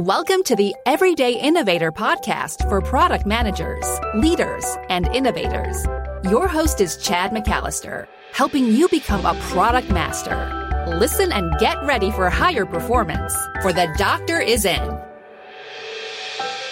Welcome to the Everyday Innovator podcast for product managers, leaders, and innovators. Your host is Chad McAllister, helping you become a product master. Listen and get ready for higher performance, for the doctor is in.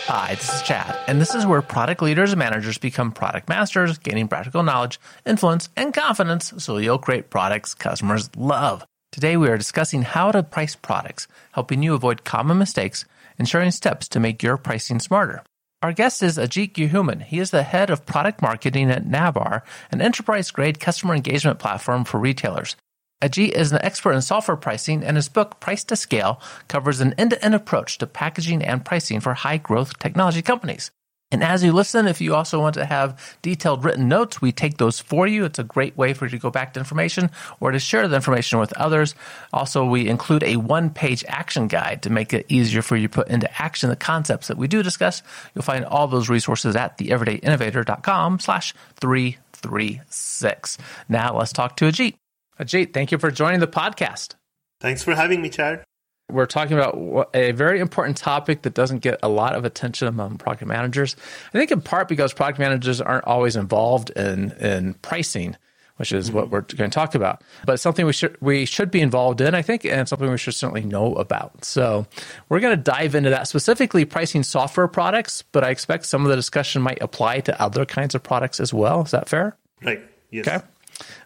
Hi, this is Chad, and this is where product leaders and managers become product masters, gaining practical knowledge, influence, and confidence so you'll create products customers love. Today, we are discussing how to price products, helping you avoid common mistakes and sharing steps to make your pricing smarter. Our guest is Ajit Ghuman. He is the head of product marketing at Narvar, an enterprise grade customer engagement platform for retailers. Ajit is an expert in software pricing, and his book, Price to Scale, covers an end to end approach to packaging and pricing for high growth technology companies. And as you listen, if you also want to have detailed written notes, we take those for you. It's a great way for you to go back to information or to share the information with others. Also, we include a one page action guide to make it easier for you to put into action the concepts that we do discuss. You'll find all those resources at theeverydayinnovator.com slash 336. Now let's talk to Ajit. Ajit, thank you for joining the podcast. Thanks for having me, Chad. We're talking about a very important topic that doesn't get a lot of attention among product managers. I think in part because product managers aren't always involved in, in pricing, which is mm-hmm. what we're going to talk about. But it's something we should we should be involved in, I think, and something we should certainly know about. So we're going to dive into that specifically pricing software products, but I expect some of the discussion might apply to other kinds of products as well. Is that fair? Right. Yes. Okay.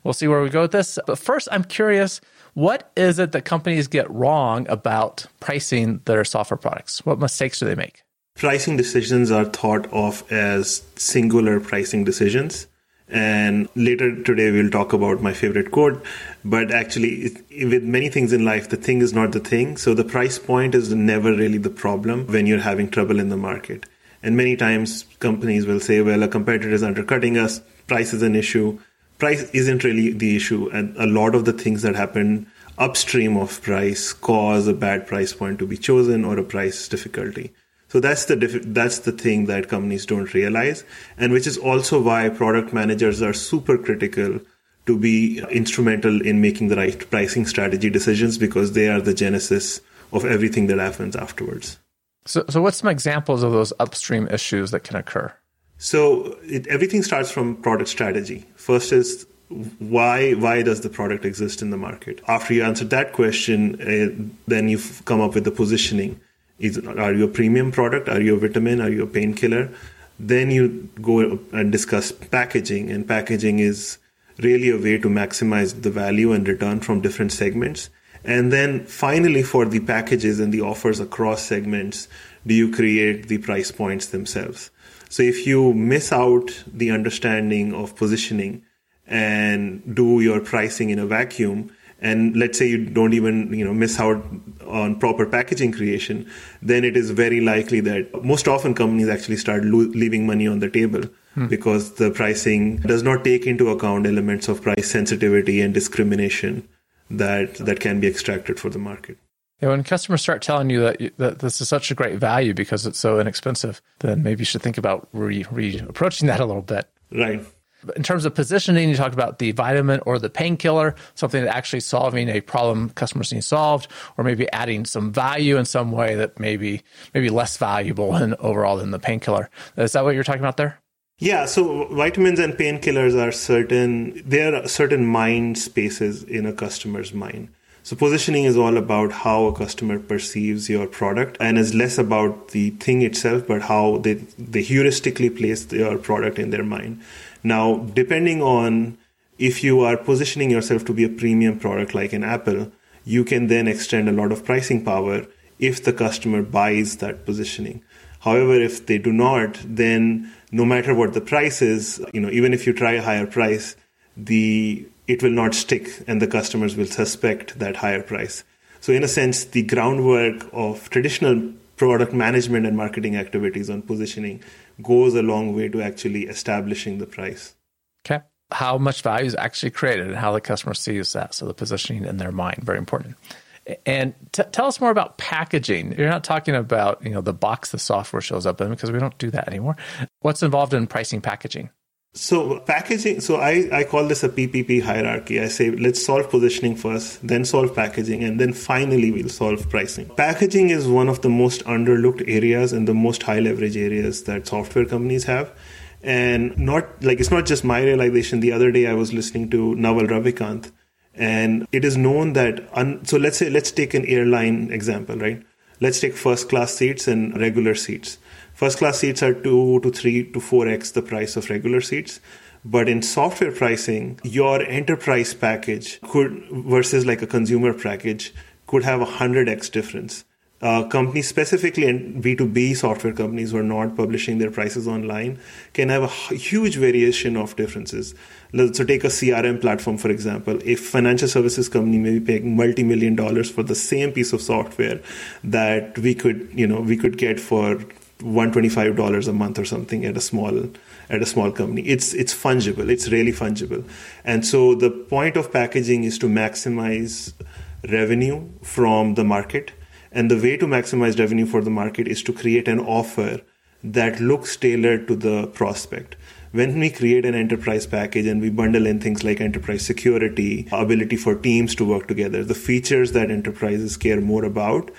We'll see where we go with this. But first, I'm curious what is it that companies get wrong about pricing their software products? What mistakes do they make? Pricing decisions are thought of as singular pricing decisions. And later today, we'll talk about my favorite quote. But actually, with many things in life, the thing is not the thing. So the price point is never really the problem when you're having trouble in the market. And many times, companies will say, well, a competitor is undercutting us, price is an issue price isn't really the issue. And a lot of the things that happen upstream of price cause a bad price point to be chosen or a price difficulty. So that's the that's the thing that companies don't realize, and which is also why product managers are super critical to be instrumental in making the right pricing strategy decisions because they are the genesis of everything that happens afterwards. So, so what's some examples of those upstream issues that can occur? So it, everything starts from product strategy. First is why why does the product exist in the market? After you answer that question, uh, then you come up with the positioning. Is, are you a premium product? Are you a vitamin? Are you a painkiller? Then you go and discuss packaging, and packaging is really a way to maximize the value and return from different segments. And then finally, for the packages and the offers across segments, do you create the price points themselves? So if you miss out the understanding of positioning and do your pricing in a vacuum, and let's say you don't even you know miss out on proper packaging creation, then it is very likely that most often companies actually start lo- leaving money on the table. Hmm. Because the pricing does not take into account elements of price sensitivity and discrimination that that can be extracted for the market. Yeah, when customers start telling you that, that this is such a great value because it's so inexpensive, then maybe you should think about re, re approaching that a little bit. Right. In terms of positioning, you talked about the vitamin or the painkiller, something that actually solving a problem customers need solved, or maybe adding some value in some way that maybe maybe less valuable and overall than the painkiller. Is that what you're talking about there? Yeah, so vitamins and painkillers are certain. There are certain mind spaces in a customer's mind. So positioning is all about how a customer perceives your product and is less about the thing itself, but how they, they heuristically place your product in their mind. Now, depending on if you are positioning yourself to be a premium product like an Apple, you can then extend a lot of pricing power if the customer buys that positioning. However, if they do not, then no matter what the price is, you know, even if you try a higher price, the it will not stick and the customers will suspect that higher price. So, in a sense, the groundwork of traditional product management and marketing activities on positioning goes a long way to actually establishing the price. Okay. How much value is actually created and how the customer sees that. So, the positioning in their mind, very important. And t- tell us more about packaging. You're not talking about you know the box the software shows up in because we don't do that anymore. What's involved in pricing packaging? So packaging, so I, I call this a PPP hierarchy. I say let's solve positioning first, then solve packaging, and then finally we'll solve pricing. Packaging is one of the most underlooked areas and the most high leverage areas that software companies have. And not like it's not just my realization. The other day I was listening to Naval Ravikant, and it is known that un, so let's say let's take an airline example, right? Let's take first class seats and regular seats First class seats are 2 to 3 to 4x the price of regular seats. But in software pricing, your enterprise package could, versus like a consumer package, could have a 100x difference. Uh, companies specifically and B2B software companies who are not publishing their prices online can have a huge variation of differences. So take a CRM platform, for example. A financial services company may be paying multi-million dollars for the same piece of software that we could, you know, we could get for $125 a month or something at a small at a small company. It's it's fungible. It's really fungible. And so the point of packaging is to maximize revenue from the market. And the way to maximize revenue for the market is to create an offer that looks tailored to the prospect. When we create an enterprise package and we bundle in things like enterprise security, ability for teams to work together, the features that enterprises care more about,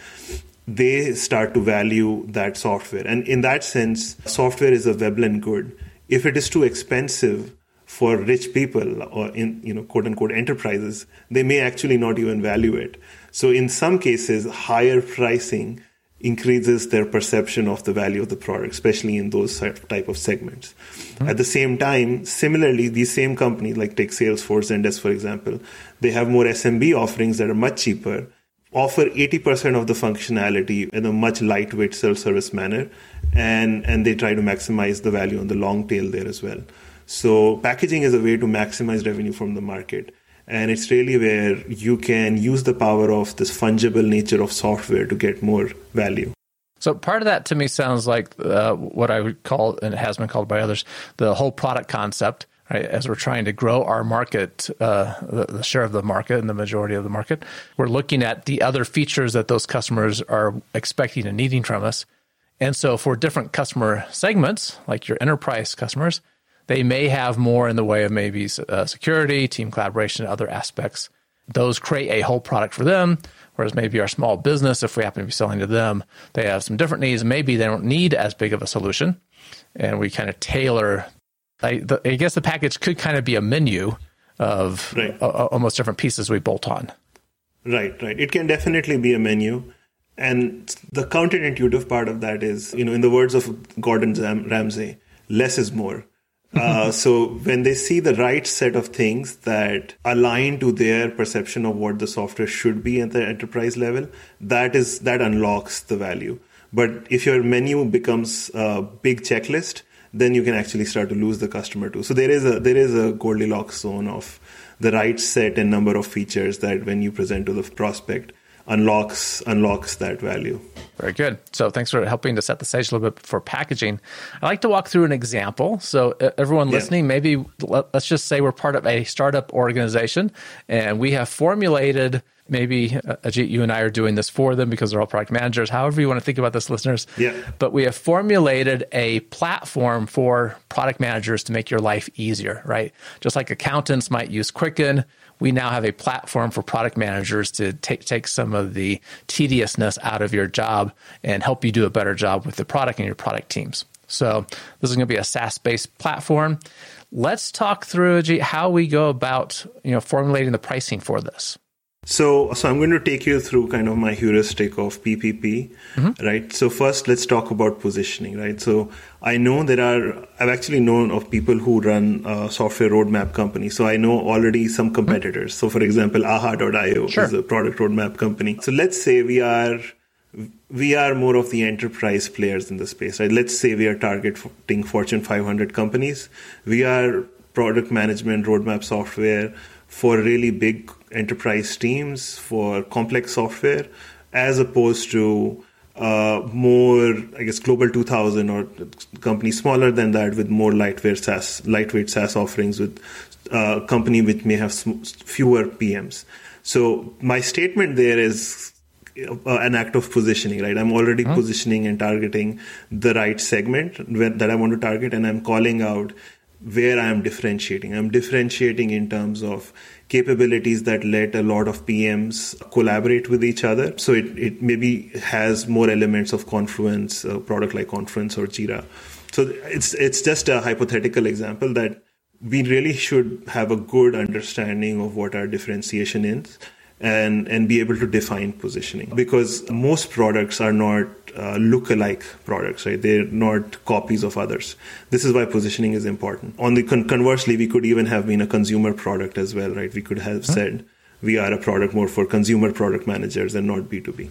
they start to value that software. And in that sense, software is a Veblen good. If it is too expensive for rich people or in you know quote unquote enterprises, they may actually not even value it. So in some cases, higher pricing increases their perception of the value of the product, especially in those type of segments. Mm-hmm. At the same time, similarly, these same companies like take Salesforce, Zendesk, for example, they have more SMB offerings that are much cheaper offer 80% of the functionality in a much lightweight self-service manner and and they try to maximize the value on the long tail there as well. So packaging is a way to maximize revenue from the market. And it's really where you can use the power of this fungible nature of software to get more value. So part of that to me sounds like uh, what I would call, and it has been called by others, the whole product concept right? As we're trying to grow our market, uh, the, the, share of the market and the majority of the market, we're looking at the other features that those customers are expecting and needing from us. And so for different customer segments, like your enterprise customers, they may have more in the way of maybe uh, security, team collaboration, other aspects. Those create a whole product for them. Whereas maybe our small business, if we happen to be selling to them, they have some different needs. Maybe they don't need as big of a solution. And we kind of tailor I, the, I guess the package could kind of be a menu of right. almost different pieces we bolt on. Right, right. It can definitely be a menu. And the counterintuitive part of that is, you know, in the words of Gordon Ramsay, less is more. Uh, so when they see the right set of things that align to their perception of what the software should be at the enterprise level, that is that unlocks the value. But if your menu becomes a big checklist, then you can actually start to lose the customer too. So there is a there is a Goldilocks zone of the right set and number of features that when you present to the prospect unlocks unlocks that value. Very good. So thanks for helping to set the stage a little bit for packaging. I'd like to walk through an example. So everyone listening, yeah. maybe let, us just say we're part of a startup organization and we have formulated maybe uh, Ajit, you and I are doing this for them because they're all product managers. However, you want to think about this, listeners. Yeah. But we have formulated a platform for product managers to make your life easier, right? Just like accountants might use Quicken, we now have a platform for product managers to take take some of the tediousness out of your job and help you do a better job with the product and your product teams. So this is going to be a SaaS based platform. Let's talk through Ajit, how we go about you know formulating the pricing for this. So, so I'm going to take you through kind of my heuristic of PPP, mm-hmm. right? So first, let's talk about positioning, right? So I know there are, I've actually known of people who run uh, software roadmap companies. So I know already some mm-hmm. competitors. Mm-hmm. So for example, aha.io sure. is a product roadmap company. So let's say we are, we are more of the enterprise players in the space, right? Let's say we are targeting Fortune 500 companies. We are product management roadmap software for really big enterprise teams for complex software as opposed to uh, more, I guess, global 2000 or companies smaller than that with more lightweight SaaS, lightweight SaaS offerings with a uh, company which may have fewer PMs. So my statement there is uh, an act of positioning, right? I'm already huh? positioning and targeting the right segment that I want to target, and I'm calling out where I am differentiating. I'm differentiating in terms of capabilities that let a lot of PMs collaborate with each other. So it, it maybe has more elements of Confluence, a product like Confluence or Jira. So it's it's just a hypothetical example that we really should have a good understanding of what our differentiation is and and be able to define positioning. Because most products are not uh, look-alike products right? They're not copies of others. This is why positioning is important. On the con- conversely we could even have been a consumer product as well right? We could have said we are a product more for consumer product managers and not b2b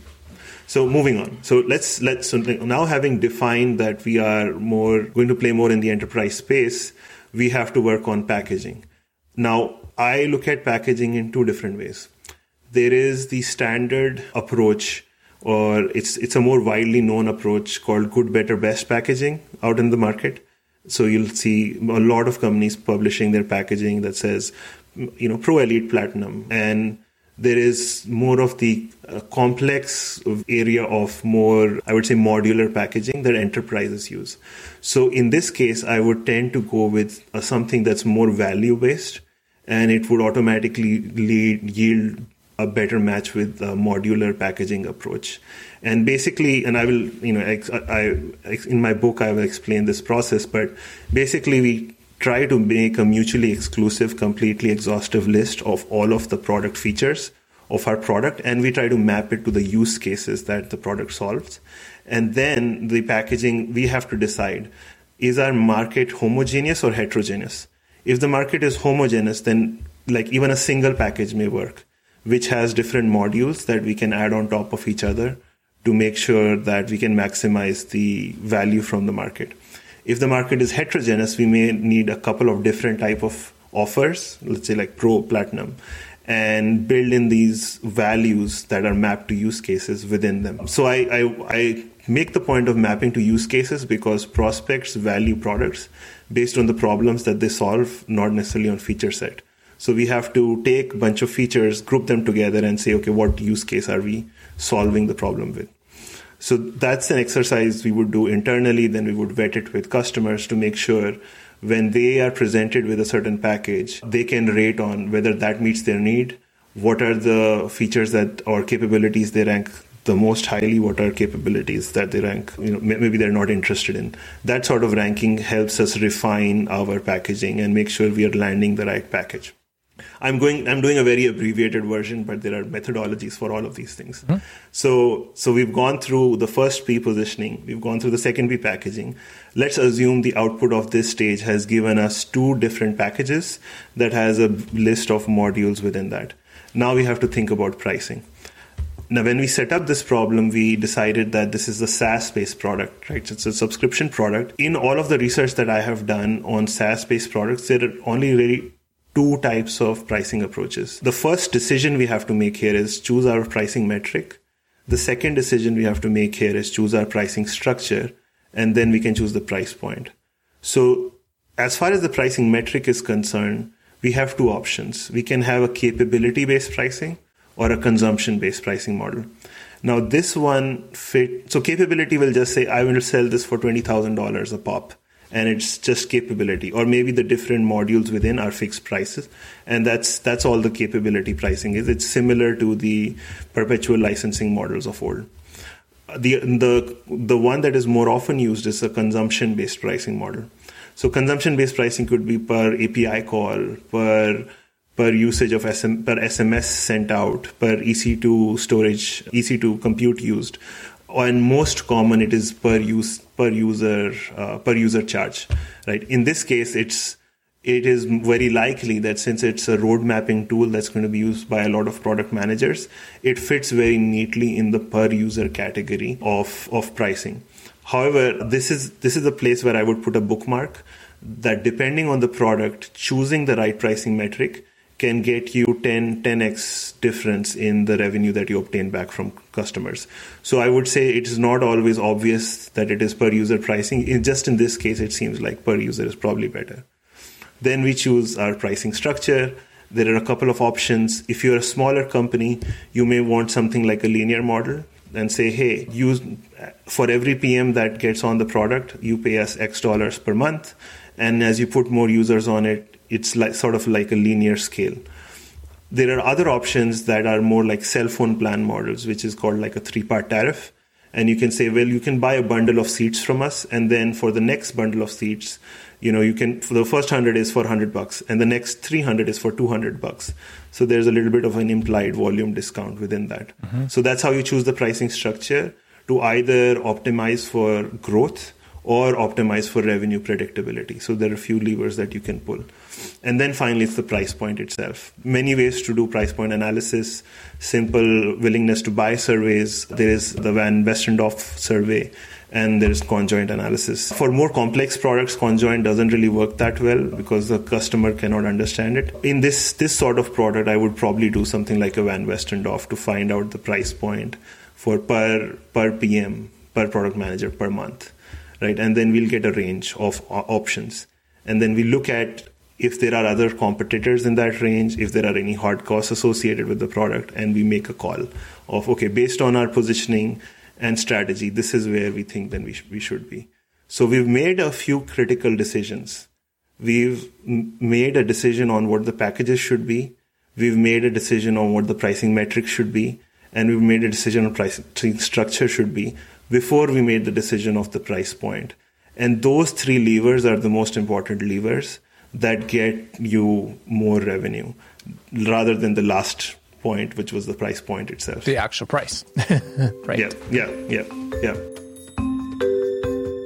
so moving on. So let's let's so now having defined that we are more going to play more in the enterprise space we have to work on packaging. Now i look at packaging in two different ways there is the standard approach or it's it's a more widely known approach called good better best packaging out in the market. So you'll see a lot of companies publishing their packaging that says you know pro elite platinum. And there is more of the uh, complex area of more i would say modular packaging that enterprises use. So in this case i would tend to go with uh, something that's more value based and it would automatically lead yield a better match with the modular packaging approach. And basically, and I will, you know, I, I, in my book I will explain this process, but basically we try to make a mutually exclusive, completely exhaustive list of all of the product features of our product, and we try to map it to the use cases that the product solves. And then the packaging, we have to decide is our market homogeneous or heterogeneous? If the market is homogeneous, then like even a single package may work which has different modules that we can add on top of each other to make sure that we can maximize the value from the market. If the market is heterogeneous, we may need a couple of different type of offers, let's say like pro platinum, and build in these values that are mapped to use cases within them. So I, I, I make the point of mapping to use cases because prospects value products based on the problems that they solve, not necessarily on feature set. So we have to take a bunch of features, group them together, and say, okay, what use case are we solving the problem with? So that's an exercise we would do internally. Then we would vet it with customers to make sure when they are presented with a certain package, they can rate on whether that meets their need. What are the features that or capabilities they rank the most highly? What are capabilities that they rank? You know, maybe they're not interested in. That sort of ranking helps us refine our packaging and make sure we are landing the right package. I'm going. I'm doing a very abbreviated version, but there are methodologies for all of these things. Mm-hmm. So, so we've gone through the first P positioning. We've gone through the second P packaging. Let's assume the output of this stage has given us two different packages that has a list of modules within that. Now we have to think about pricing. Now, when we set up this problem, we decided that this is a SaaS-based product, right? It's a subscription product. In all of the research that I have done on SaaS-based products, there are only really two types of pricing approaches. The first decision we have to make here is choose our pricing metric. The second decision we have to make here is choose our pricing structure, and then we can choose the price point. So, as far as the pricing metric is concerned, we have two options. We can have a capability based pricing or a consumption based pricing model. Now, this one fit, so capability will just say, I will sell this for $20,000 a pop and it's just capability. Or maybe the different modules within are fixed prices and that's that's all the capability pricing is. It's similar to the perpetual licensing models of old. The the the one that is more often used is a consumption based pricing model. So consumption based pricing could be per api call per per usage of SM, per sms sent out per ec2 storage ec2 compute used and most common it is per use per user uh, per user charge right? In this case it's it is very likely that since it's a road mapping tool that's going to be used by a lot of product managers it fits very neatly in the per user category of of pricing. However this is this is a place where i would put a bookmark that depending on the product choosing the right pricing metric can get you 10 10x difference in the revenue that you obtain back from customers. So i would say it is not always obvious that it is per user pricing. In just in this case it seems like per user is probably better. Then we choose our pricing structure. There are a couple of options. If you're a smaller company you may want something like a linear model and say hey use for every pm that gets on the product you pay us x dollars per month. And as you put more users on it, it's like sort of like a linear scale. There are other options that are more like cell phone plan models, which is called like a three part tariff. And you can say, well, you can buy a bundle of seats from us, and then for the next bundle of seats, you know, you can, for the first hundred is for 100 bucks, and the next 300 is for 200 bucks. So there's a little bit of an implied volume discount within that. Mm-hmm. So that's how you choose the pricing structure to either optimize for growth or optimize for revenue predictability. So there are a few levers that you can pull. And then finally, it's the price point itself. Many ways to do price point analysis, simple willingness to buy surveys. There is the Van Westendorp survey and there is conjoint analysis. For more complex products, conjoint doesn't really work that well because the customer cannot understand it. In this this sort of product, I would probably do something like a Van Westendorp to find out the price point for per per PM per product manager per month, right? And then we'll get a range of uh, options, and then we look at if there are other competitors in that range, if there are any hard costs associated with the product, and we make a call of okay, based on our positioning and strategy, this is where we think then we, sh- we should be. So we've made a few critical decisions. We've m- made a decision on what the packages should be. We've made a decision on what the pricing metrics should be. And we've made a decision on pricing structure should be before we made the decision of the price point. And those three levers are the most important levers that get you more revenue rather than the last point, which was the price point itself. The actual price. right. Yeah, yeah, yeah, yeah.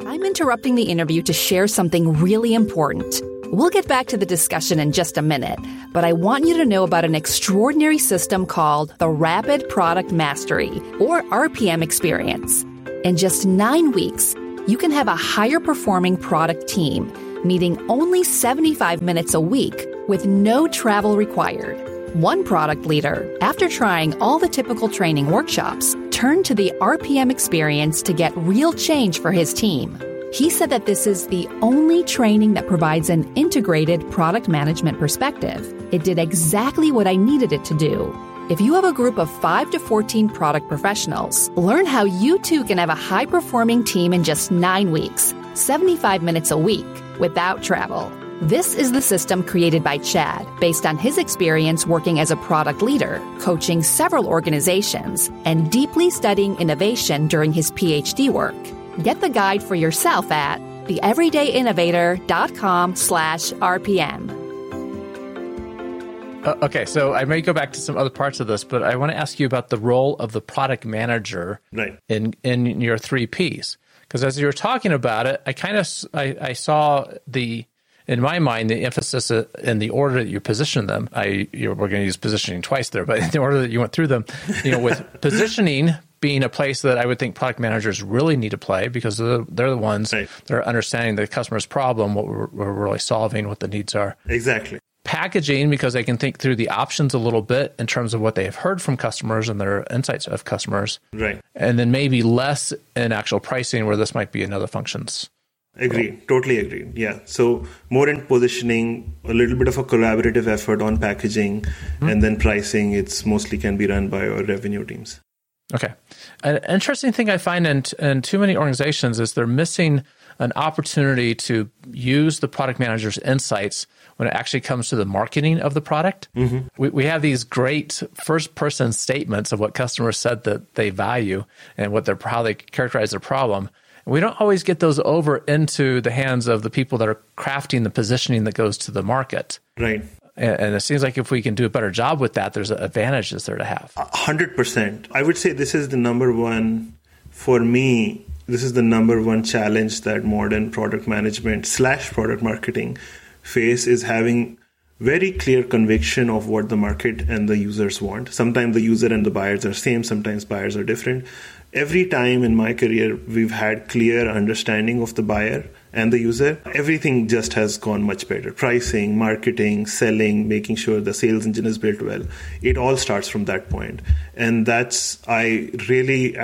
I'm interrupting the interview to share something really important. We'll get back to the discussion in just a minute, but I want you to know about an extraordinary system called the Rapid Product Mastery, or RPM experience. In just nine weeks, you can have a higher performing product team, meeting only 75 minutes a week with no travel required. One product leader, after trying all the typical training workshops, turned to the RPM experience to get real change for his team. He said that this is the only training that provides an integrated product management perspective. It did exactly what I needed it to do. If you have a group of 5 to 14 product professionals, learn how you too can have a high performing team in just 9 weeks, 75 minutes a week, without travel. This is the system created by Chad based on his experience working as a product leader, coaching several organizations, and deeply studying innovation during his PhD work. Get the guide for yourself at theeverydayinnovator.com slash RPM. Uh, okay, so I may go back to some other parts of this, but I want to ask you about the role of the product manager right. in, in your three Ps. Because as you were talking about it, I kind of I, I saw the in my mind, the emphasis uh, in the order that you position them, I you know, we're going to use positioning twice there, but in the order that you went through them, you know, with positioning being a place that I would think product managers really need to play because they're, they're the ones right. that are understanding the customer's problem, what we're, we're really solving, what the needs are. Exactly packaging because they can think through the options a little bit in terms of what they have heard from customers and their insights of customers. Right. And then maybe less in actual pricing where this might be another functions. Agree. Totally agree. Yeah. So more in positioning, a little bit of a collaborative effort on packaging, mm-hmm. and then pricing. It's mostly can be run by our revenue teams. Okay. An interesting thing I find in in too many organizations is they're missing an opportunity to use the product manager's insights when it actually comes to the marketing of the product. Mm-hmm. We, we have these great first person statements of what customers said that they value and what their how they characterize their problem we don't always get those over into the hands of the people that are crafting the positioning that goes to the market. Right. And, it seems like if we can do a better job with that, there's advantages there to have. 100%. I would say this is the number one, for me, this is the number one challenge that modern product management slash product marketing face is having very clear conviction of what the market and the users want. Sometimes the user and the buyers are same, sometimes buyers are different. Every time in my career we've had clear understanding of the buyer and the user. Everything just has gone much better. Pricing marketing selling making sure the sales engine is built well. It all starts from that point. And that's i really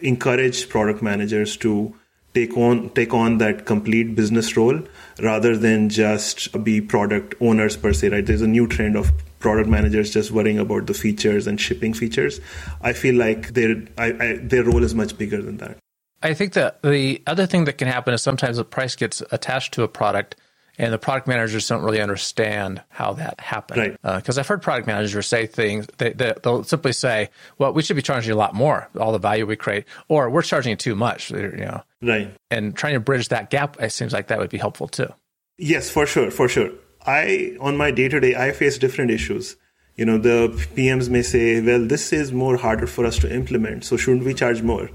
encourage product managers to take on take on that complete business role rather than just be product owners per se right there's a new trend of product managers just worrying about the features and shipping features. I feel like their I, I, their role is much bigger than that. I think that the other thing that can happen is sometimes the price gets attached to a product and the product managers don't really understand how that happened. Because right. uh, I've heard product managers say things, they, they, will simply say, well, we should be charging a lot more, all the value we create, or we're charging too much, you know. Right. And trying to bridge that gap, it seems like that would be helpful too. Yes, for sure, for sure. I, on my day to day, I face different issues. You know, the PMs may say, well, this is more harder for us to implement, so shouldn't we charge more?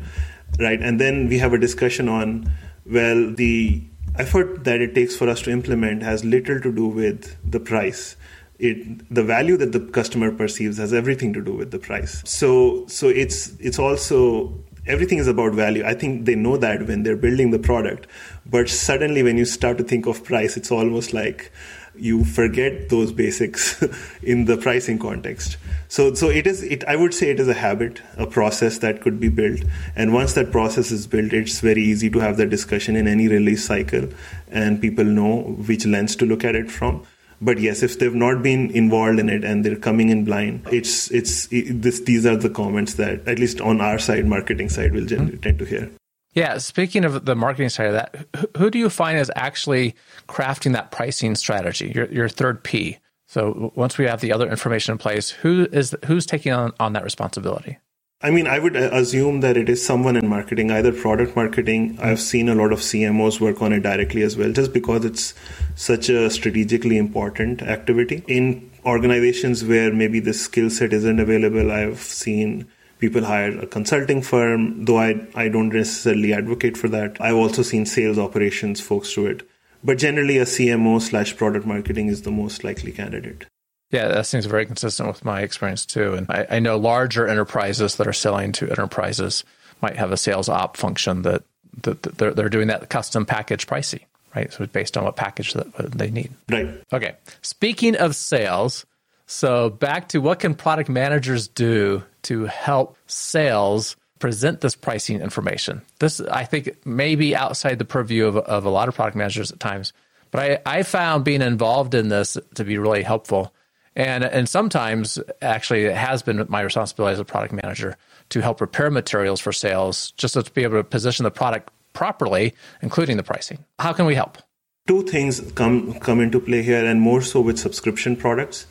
Right. And then we have a discussion on, well, the effort that it takes for us to implement has little to do with the price. It, the value that the customer perceives has everything to do with the price. So, so it's it's also everything is about value. I think they know that when they're building the product, but suddenly when you start to think of price, it's almost like you forget those basics in the pricing context. So, so it is. It I would say it is a habit, a process that could be built. And once that process is built, it's very easy to have the discussion in any release cycle, and people know which lens to look at it from. But yes, if they've not been involved in it and they're coming in blind, it's it's it, this. These are the comments that at least on our side, marketing side, will generally tend to hear. Yeah, speaking of the marketing side of that, who do you find is actually crafting that pricing strategy? Your your third P. So once we have the other information in place, who is who's taking on, on that responsibility? I mean, I would uh, assume that it is someone in marketing, either product marketing. I've seen a lot of CMOs work on it directly as well, just because it's such a strategically important activity. In organizations where maybe the skill set isn't available, I've seen people hire a consulting firm, though I, I don't necessarily advocate for that. I've also seen sales operations folks do it. But generally, a CMO slash product marketing is the most likely candidate. Yeah, that seems very consistent with my experience too. And I, I, know larger enterprises that are selling to enterprises might have a sales op function that, that, that they're, they're doing that custom package pricing, right? So it's based on what package that they need. Right. Okay. Speaking of sales, so back to what can product managers do to help sales present this pricing information? This, I think, may be outside the purview of, of a lot of product managers at times, but I, I found being involved in this to be really helpful. And, and sometimes, actually, it has been my responsibility as a product manager to help prepare materials for sales, just to be able to position the product properly, including the pricing. How can we help? Two things come come into play here, and more so with subscription products.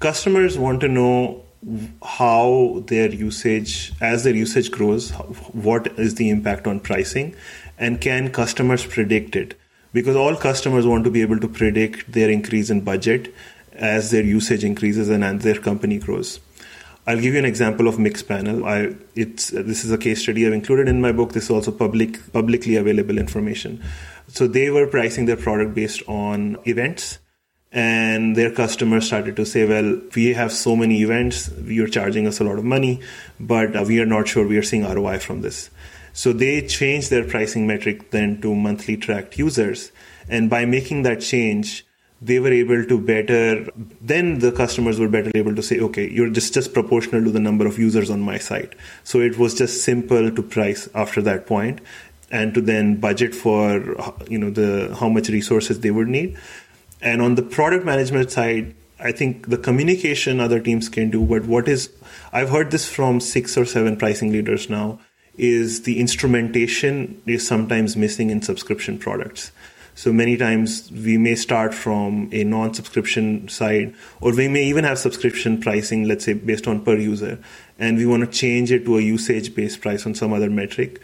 Customers want to know how their usage, as their usage grows, what is the impact on pricing, and can customers predict it? Because all customers want to be able to predict their increase in budget as their usage increases and as their company grows. I'll give you an example of Mixpanel. I, it's this is a case study I've included in my book. This is also public publicly available information. So they were pricing their product based on events and their customers started to say, well, we have so many events, you're charging us a lot of money, but uh, we are not sure we are seeing ROI from this. So they changed their pricing metric then to monthly tracked users. And by making that change, they were able to better, then the customers were better able to say, okay, you're just, just proportional to the number of users on my site. So it was just simple to price after that point and to then budget for, you know, the, how much resources they would need. And on the product management side, I think the communication other teams can do, but what is, I've heard this from six or seven pricing leaders now, is the instrumentation is sometimes missing in subscription products. So many times we may start from a non subscription side, or we may even have subscription pricing, let's say based on per user, and we want to change it to a usage based price on some other metric.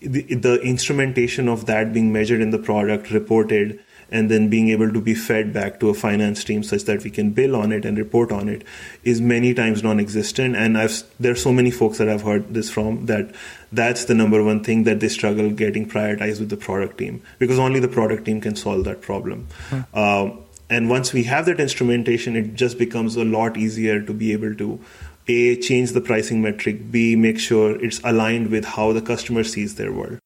The, the instrumentation of that being measured in the product, reported, and then being able to be fed back to a finance team such that we can bill on it and report on it is many times non-existent. And I've there's so many folks that I've heard this from that that's the number one thing that they struggle getting prioritized with the product team because only the product team can solve that problem. Hmm. um, and once we have that instrumentation it just becomes a lot easier to be able to a change the pricing metric b make sure it's aligned with how the customer sees their world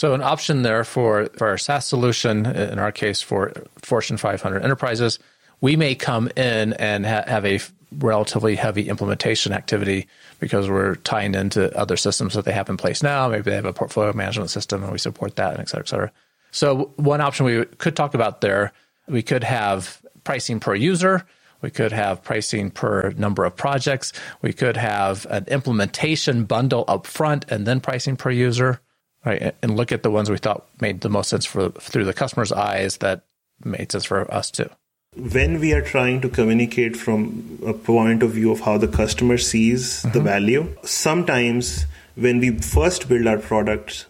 so an option there for, for our SaaS solution, in our case for Fortune 500 enterprises, we may come in and ha- have a relatively heavy implementation activity because we're tying into other systems that they have in place now. Maybe they have a portfolio management system and we support that, and et cetera, et cetera. So one option we could talk about there, we could have pricing per user. We could have pricing per number of projects. We could have an implementation bundle up front and then pricing per user right? And look at the ones we thought made the most sense for through the customer's eyes that made sense for us too. When we are trying to communicate from a point of view of how the customer sees mm-hmm. the value, sometimes when we first build our product,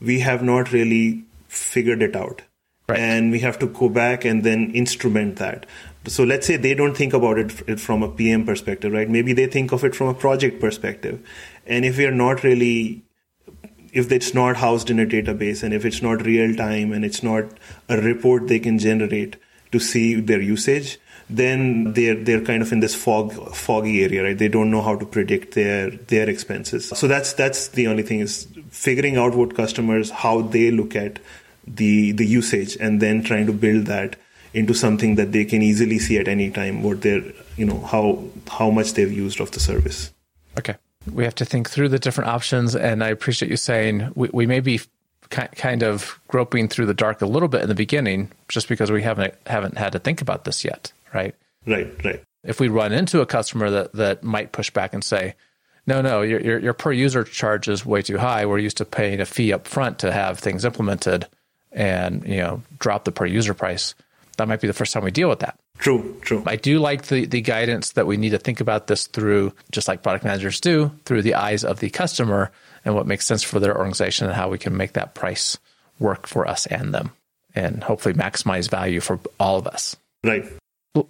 we have not really figured it out. Right. And we have to go back and then instrument that. So let's say they don't think about it from a PM perspective, right? Maybe they think of it from a project perspective. And if we are not really, if it's not housed in a database and if it's not real time and it's not a report they can generate to see their usage, then they're they're kind of in this fog foggy area, right? They don't know how to predict their their expenses. So that's that's the only thing is figuring out what customers how they look at the the usage and then trying to build that into something that they can easily see at any time what they're you know how how much they've used of the service okay we have to think through the different options and i appreciate you saying we, we may be kind of groping through the dark a little bit in the beginning just because we haven't haven't had to think about this yet right right right if we run into a customer that that might push back and say no, no, your, your, your per user charge is way too high. We're used to paying a fee up front to have things implemented and you know drop the per user price. That might be the first time we deal with that. True, true. I do like the the guidance that we need to think about this through, just like product managers do, through the eyes of the customer and what makes sense for their organization and how we can make that price work for us and them, and hopefully maximize value for all of us. Right.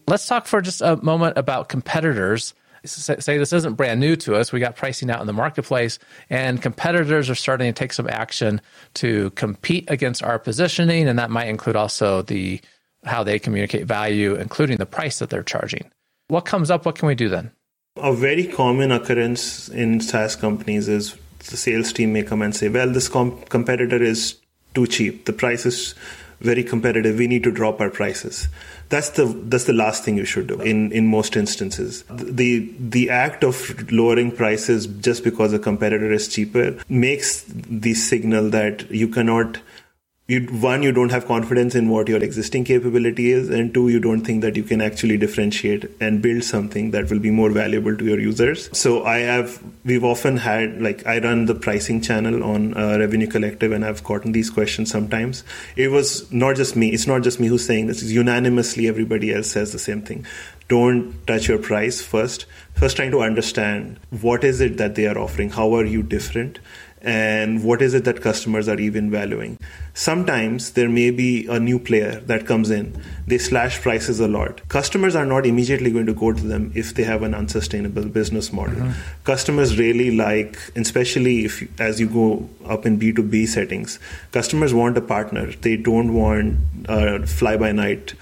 Let's talk for just a moment about competitors say this isn't brand new to us. We got pricing out in the marketplace, and competitors are starting to take some action to compete against our positioning, and that might include also the how they communicate value, including the price that they're charging. What comes up? What can we do then? A very common occurrence in SaaS companies is the sales team may come and say, "Well, this competitor is too cheap. The price is very competitive. We need to drop our prices." that's the that's the last thing you should do in in most instances the the act of lowering prices just because a competitor is cheaper makes the signal that you cannot you one you don't have confidence in what your existing capability is and two you don't think that you can actually differentiate and build something that will be more valuable to your users. So i have we've often had like i run the pricing channel on uh, revenue collective and i've gotten these questions sometimes. It was not just me. It's not just me who's saying this. Is unanimously everybody else says the same thing. Don't touch your price first. First trying to understand what is it that they are offering. How are you different and what is it that customers are even valuing. Sometimes there may be a new player that comes in, they slash prices a lot. Customers are not immediately going to go to them if they have an unsustainable business model. Mm-hmm. Customers really like, especially if as you go up in B2B settings, customers want a partner. They don't want a fly by night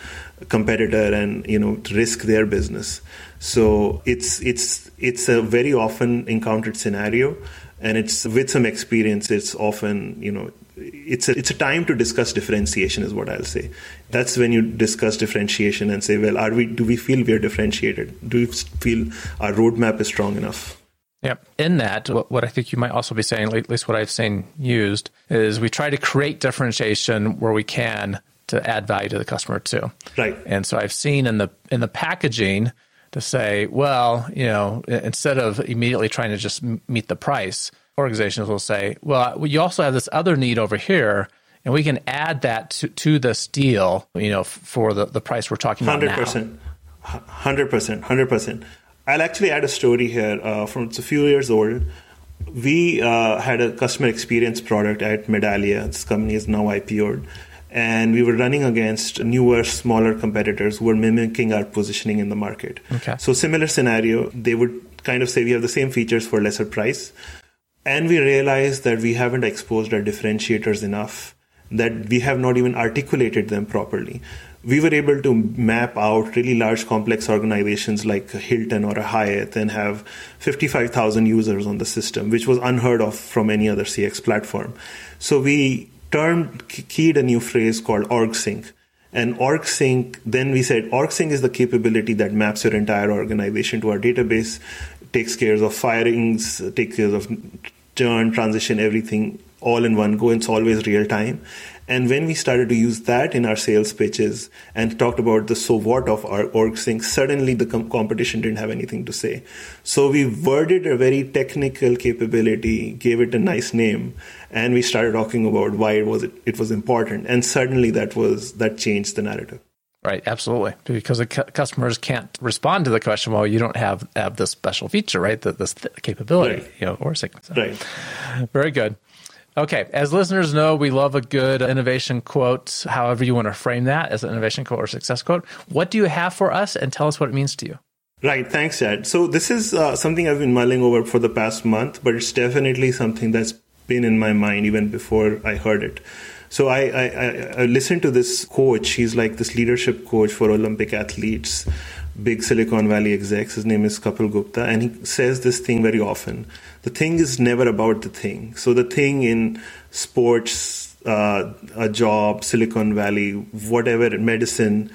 competitor and you know risk their business so it's it's it's a very often encountered scenario and it's with some experience it's often you know it's a, it's a time to discuss differentiation is what i'll say that's when you discuss differentiation and say well are we do we feel we are differentiated do we feel our roadmap is strong enough yeah. In that, what I think you might also be saying, at least what I've seen used, is we try to create differentiation where we can to add value to the customer too. Right. And so I've seen in the in the packaging, to say, well, you know, instead of immediately trying to just meet the price, organizations will say, well, you also have this other need over here, and we can add that to, to this deal, you know, for the, the price we're talking 100%, about 100%. 100%. 100%. I'll actually add a story here uh, from it's a few years old. We uh, had a customer experience product at Medallia. This company is now IPO'd and we were running against newer, smaller competitors who were mimicking our positioning in the market. Okay. So similar scenario, they would kind of say we have the same features for lesser price, and we realized that we haven't exposed our differentiators enough, that we have not even articulated them properly. We were able to map out really large, complex organizations like Hilton or a Hyatt and have 55,000 users on the system, which was unheard of from any other CX platform. So we termed keyed a new phrase called org sync and org sync then we said org sync is the capability that maps your entire organization to our database takes care of firings takes care of churn transition everything all in one go. and It's always real time. And when we started to use that in our sales pitches and talked about the so what of our org sync, suddenly the com- competition didn't have anything to say. So we worded a very technical capability, gave it a nice name, and we started talking about why it was it was important. And suddenly that was that changed the narrative. Right, absolutely. Because the cu- customers can't respond to the question, well, you don't have have this special feature, right? The, this capability, right. you know, or sickness. Right. Very good. Okay, as listeners know, we love a good innovation quote, however you want to frame that as an innovation quote or success quote. What do you have for us and tell us what it means to you? Right, thanks, Chad. So, this is uh, something I've been mulling over for the past month, but it's definitely something that's been in my mind even before I heard it. So, I, I, I listened to this coach. He's like this leadership coach for Olympic athletes big Silicon Valley execs. His name is Kapil Gupta, and he says this thing very often. The thing is never about the thing. So the thing in sports, uh, a job, Silicon Valley, whatever, medicine,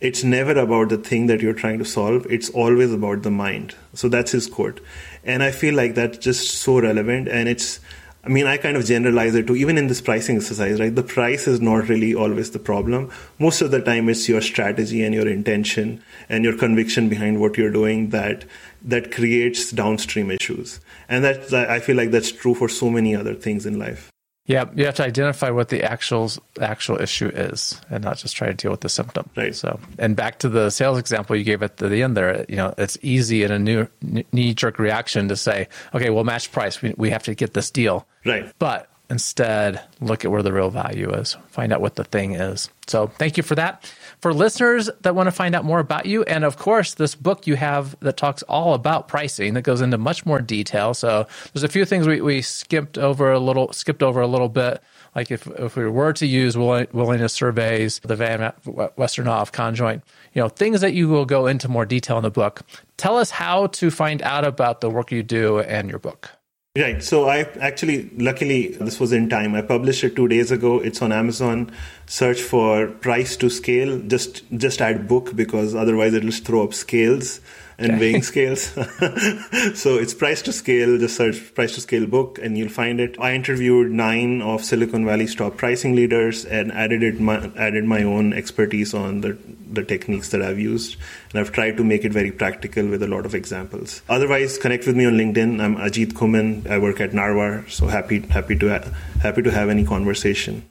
it's never about the thing that you're trying to solve. It's always about the mind. So that's his quote. And I feel like that's just so relevant and it's I mean, I kind of generalize it to even in this pricing exercise, right? The price is not really always the problem. Most of the time, it's your strategy and your intention and your conviction behind what you're doing that that creates downstream issues. And that I feel like that's true for so many other things in life. Yeah, you have to identify what the actual actual issue is, and not just try to deal with the symptom. Right. So, and back to the sales example you gave at the end there. You know, it's easy in a new knee jerk reaction to say, "Okay, we'll match price. We we have to get this deal." Right. But instead, look at where the real value is. Find out what the thing is. So, thank you for that for listeners that want to find out more about you, and of course, this book you have that talks all about pricing that goes into much more detail. So there's a few things we, we skipped over a little, skipped over a little bit. Like if, if we were to use willingness surveys, the Van Westendorp conjoint, you know, things that you will go into more detail in the book. Tell us how to find out about the work you do and your book. Right. So I actually, luckily, this was in time. I published it two days ago. It's on Amazon. Search for price to scale. Just just add book because otherwise it'll throw up scales and okay. weighing scales. so it's price to scale. Just search price to scale book and you'll find it. I interviewed nine of Silicon Valley's top pricing leaders and added it my, added my own expertise on the the techniques that I've used. And I've tried to make it very practical with a lot of examples. Otherwise, connect with me on LinkedIn. I'm Ajit Ghuman. I work at Narvar. So happy happy to ha- happy to have any conversation.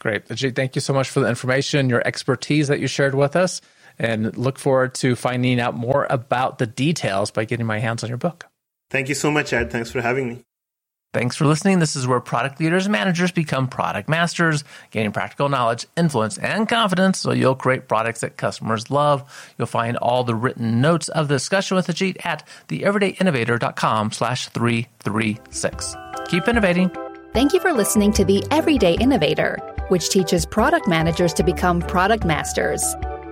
Great. Ajit, thank you so much for the information, your expertise that you shared with us and look forward to finding out more about the details by getting my hands on your book. Thank you so much, Ed. Thanks for having me. Thanks for listening. This is where product leaders and managers become product masters, gaining practical knowledge, influence, and confidence so you'll create products that customers love. You'll find all the written notes of the discussion with Ajit at theeverydayinnovator.com slash 336. Keep innovating. Thank you for listening to The Everyday Innovator, which teaches product managers to become product masters.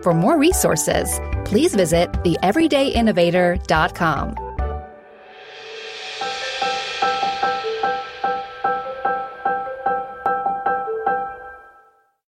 For more resources, please visit theeverydayinnovator.com.